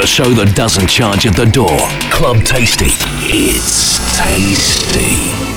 The show that doesn't charge at the door. Club Tasty. It's tasty.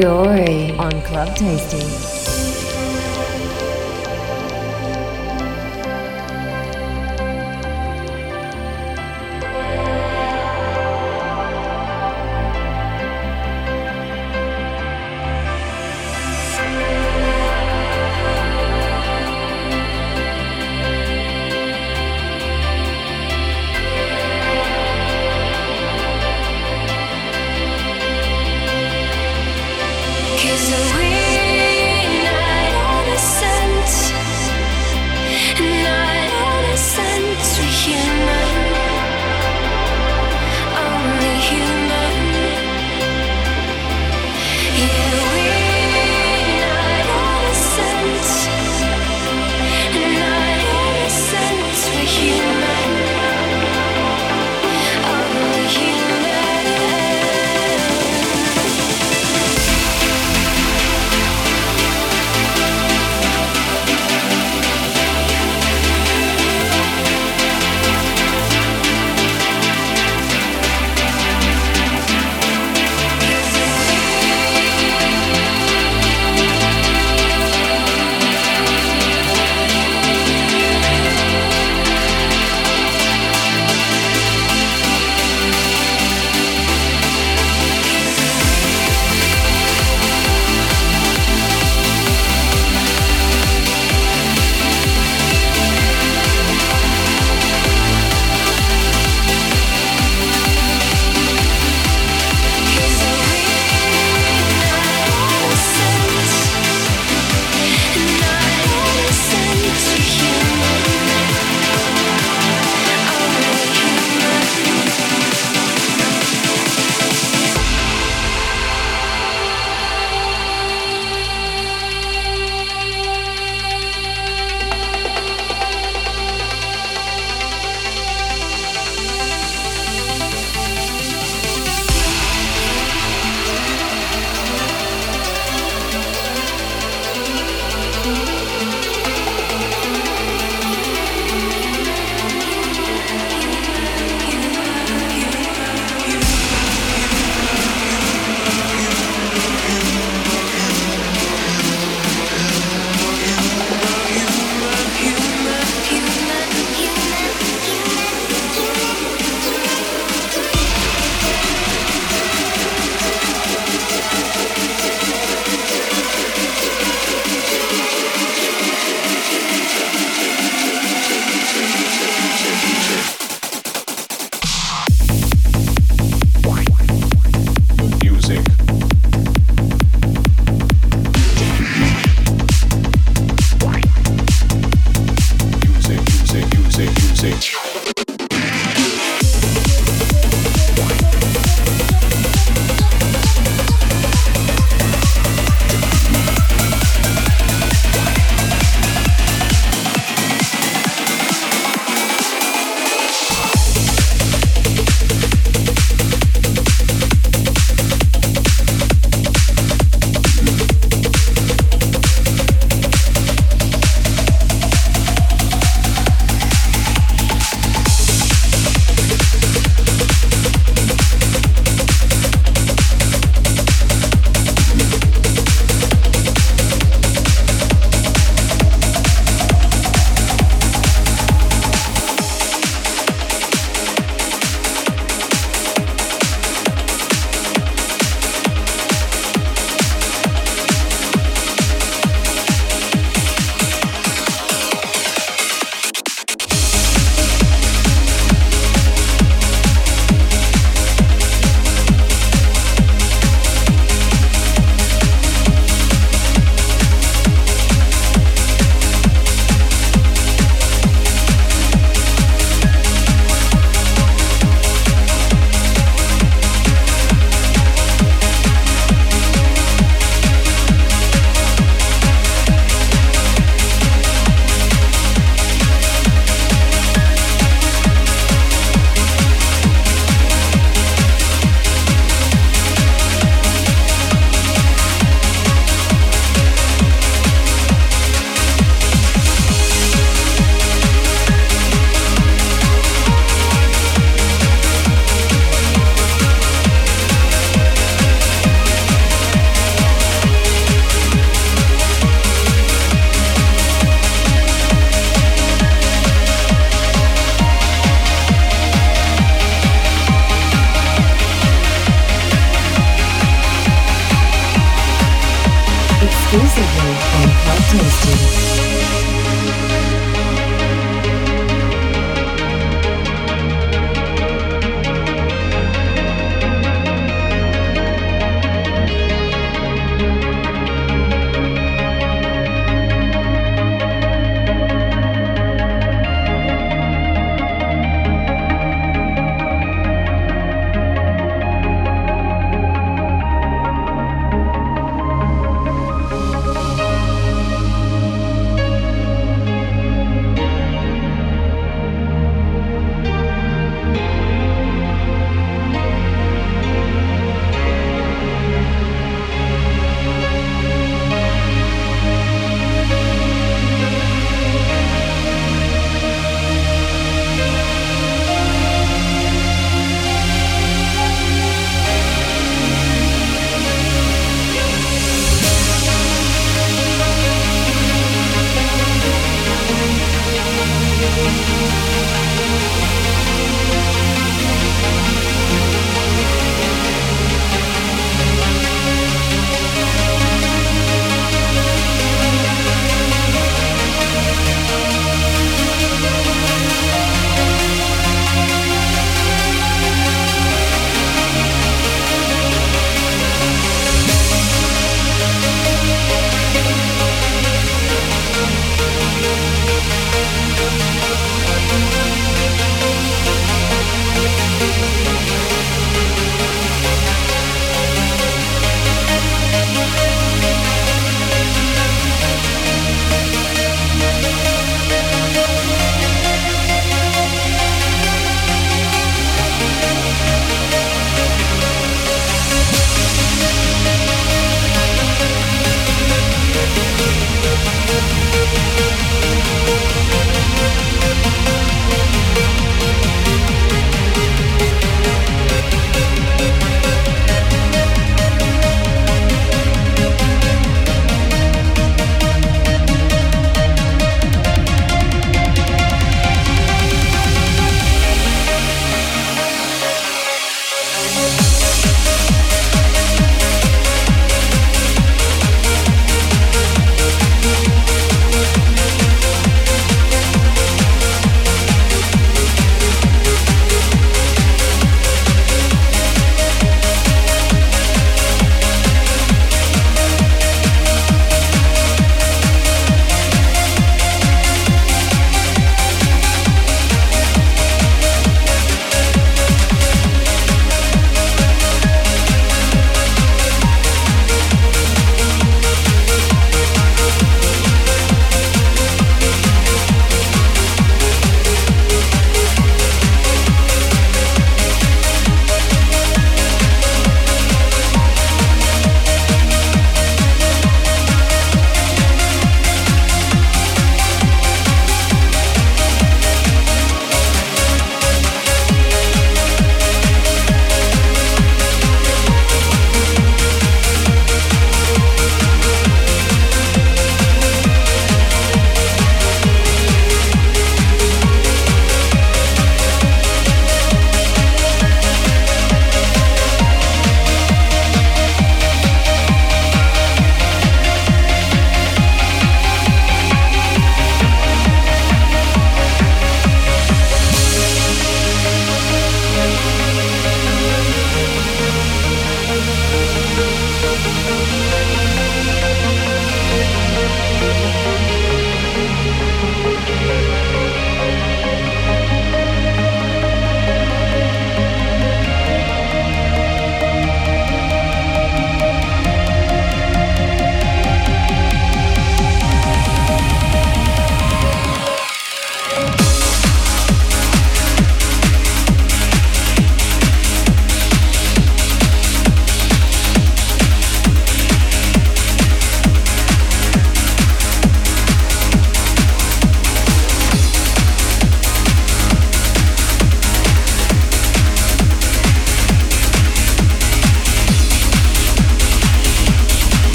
Dory on Club Tasty.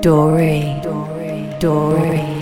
Dory. Dory. There's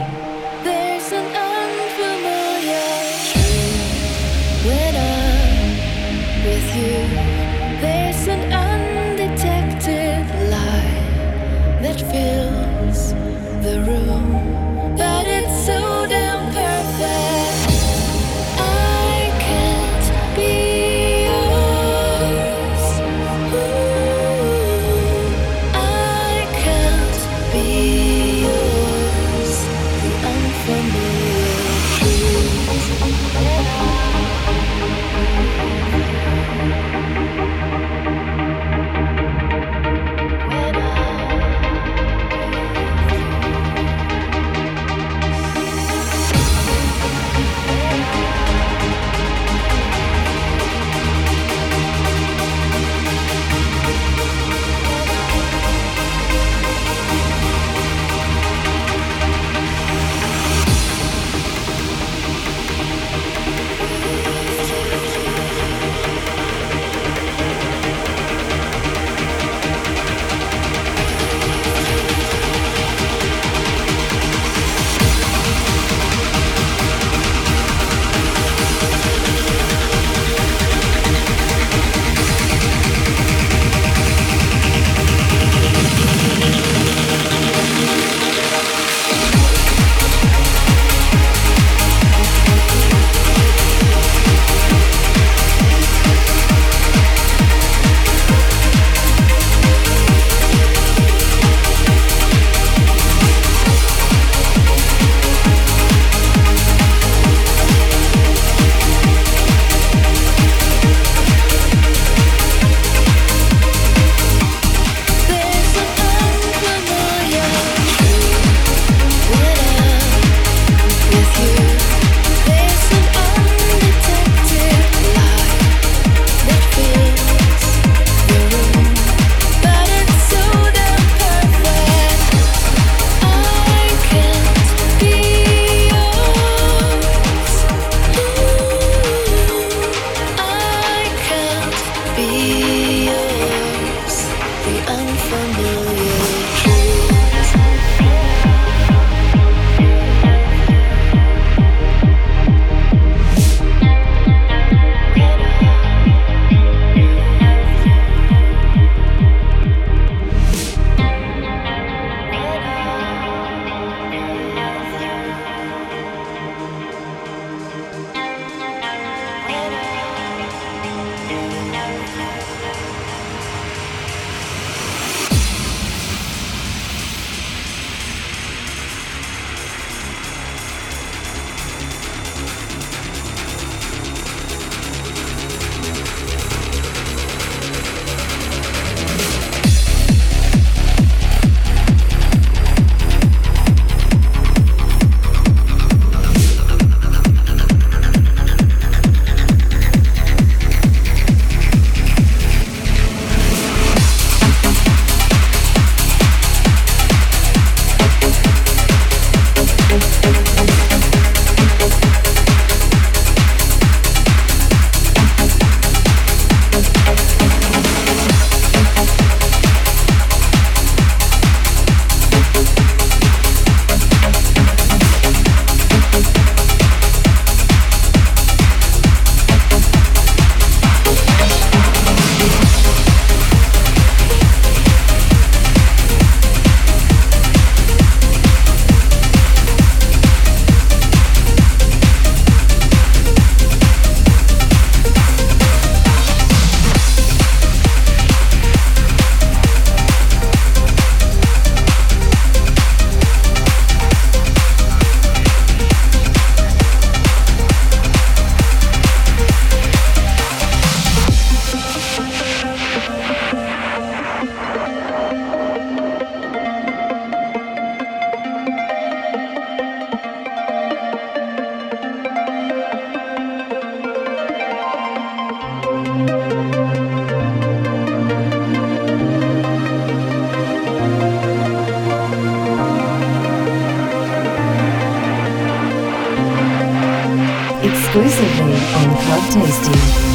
Exclusively on Club Tasty.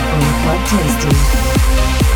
On Club Tasty.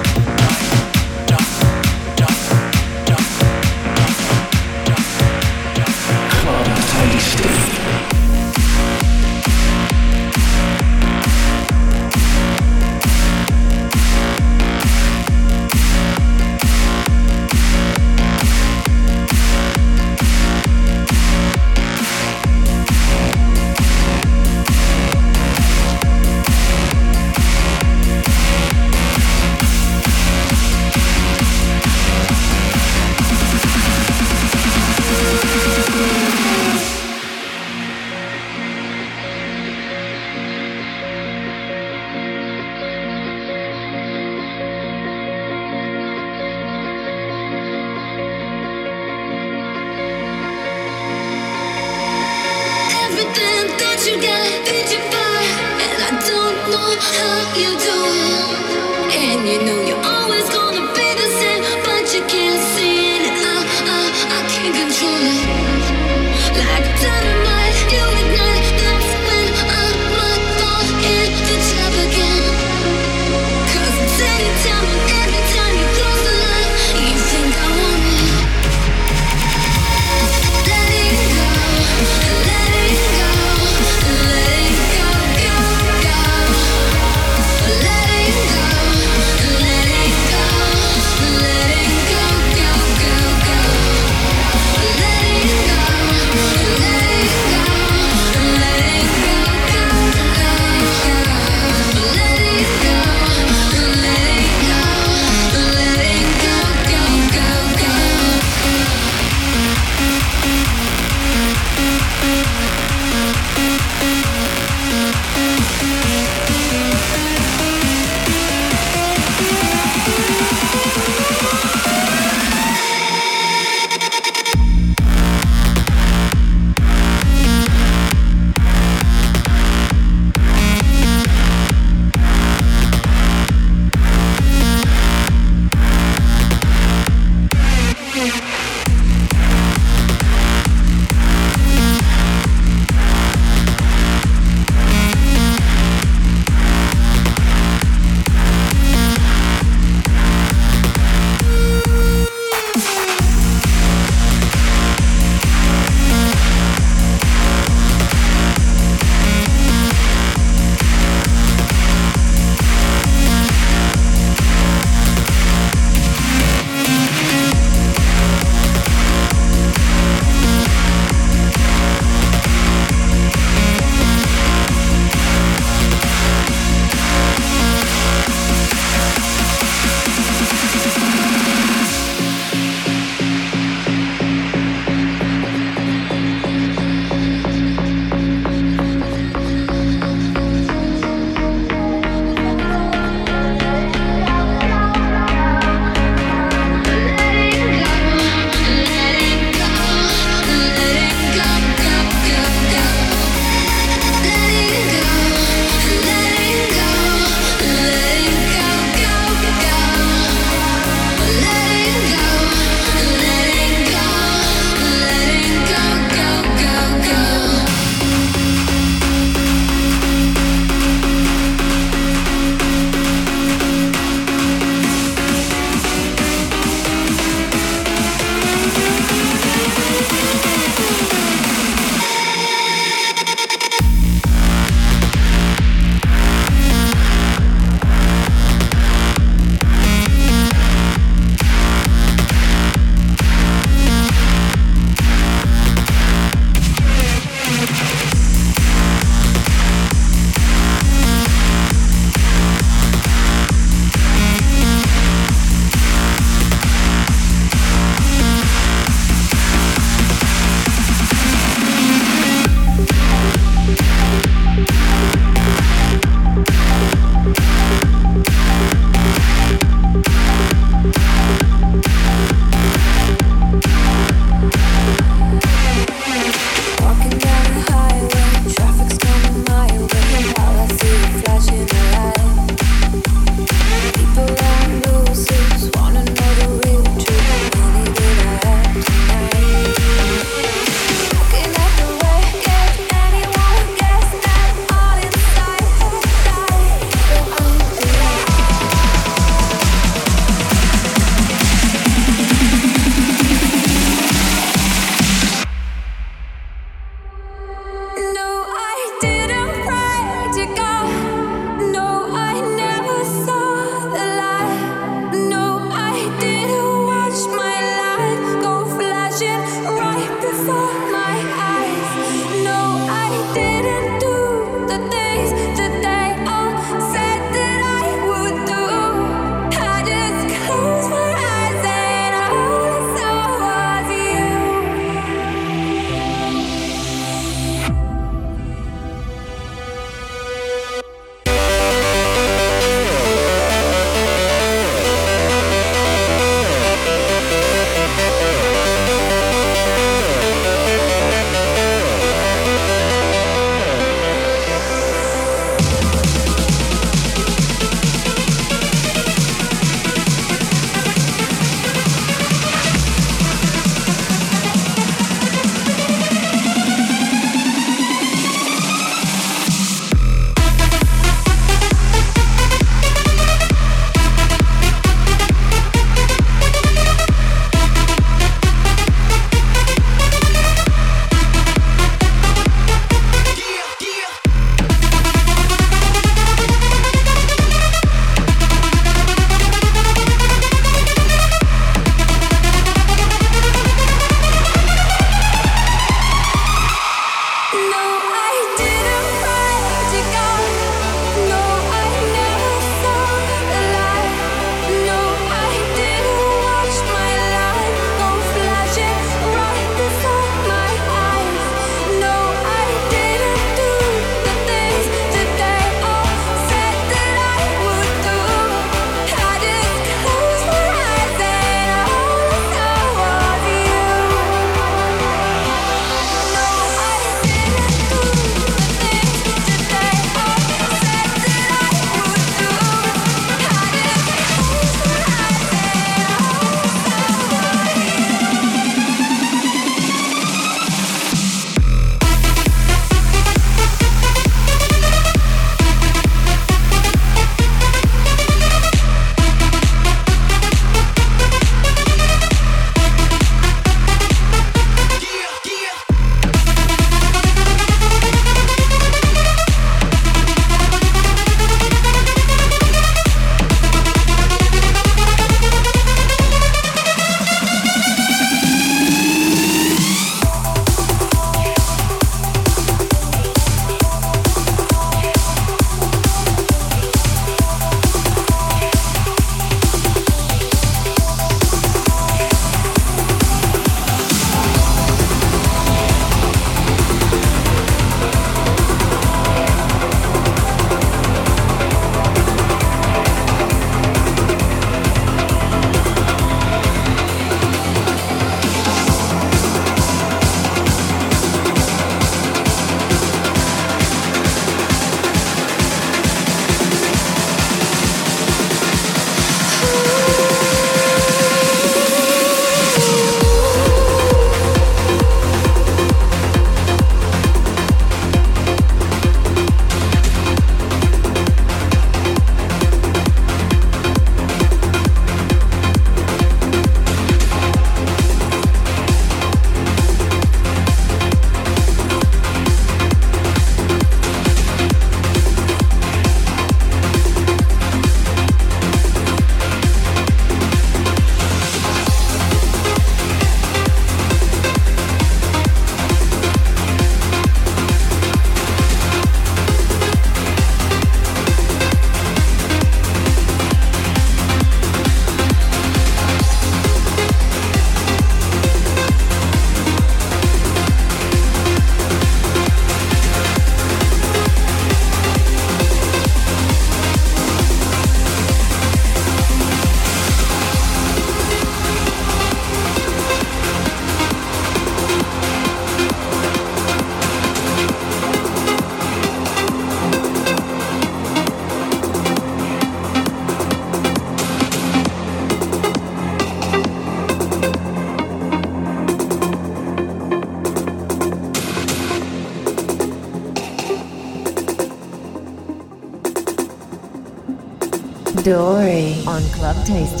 Club Tasty.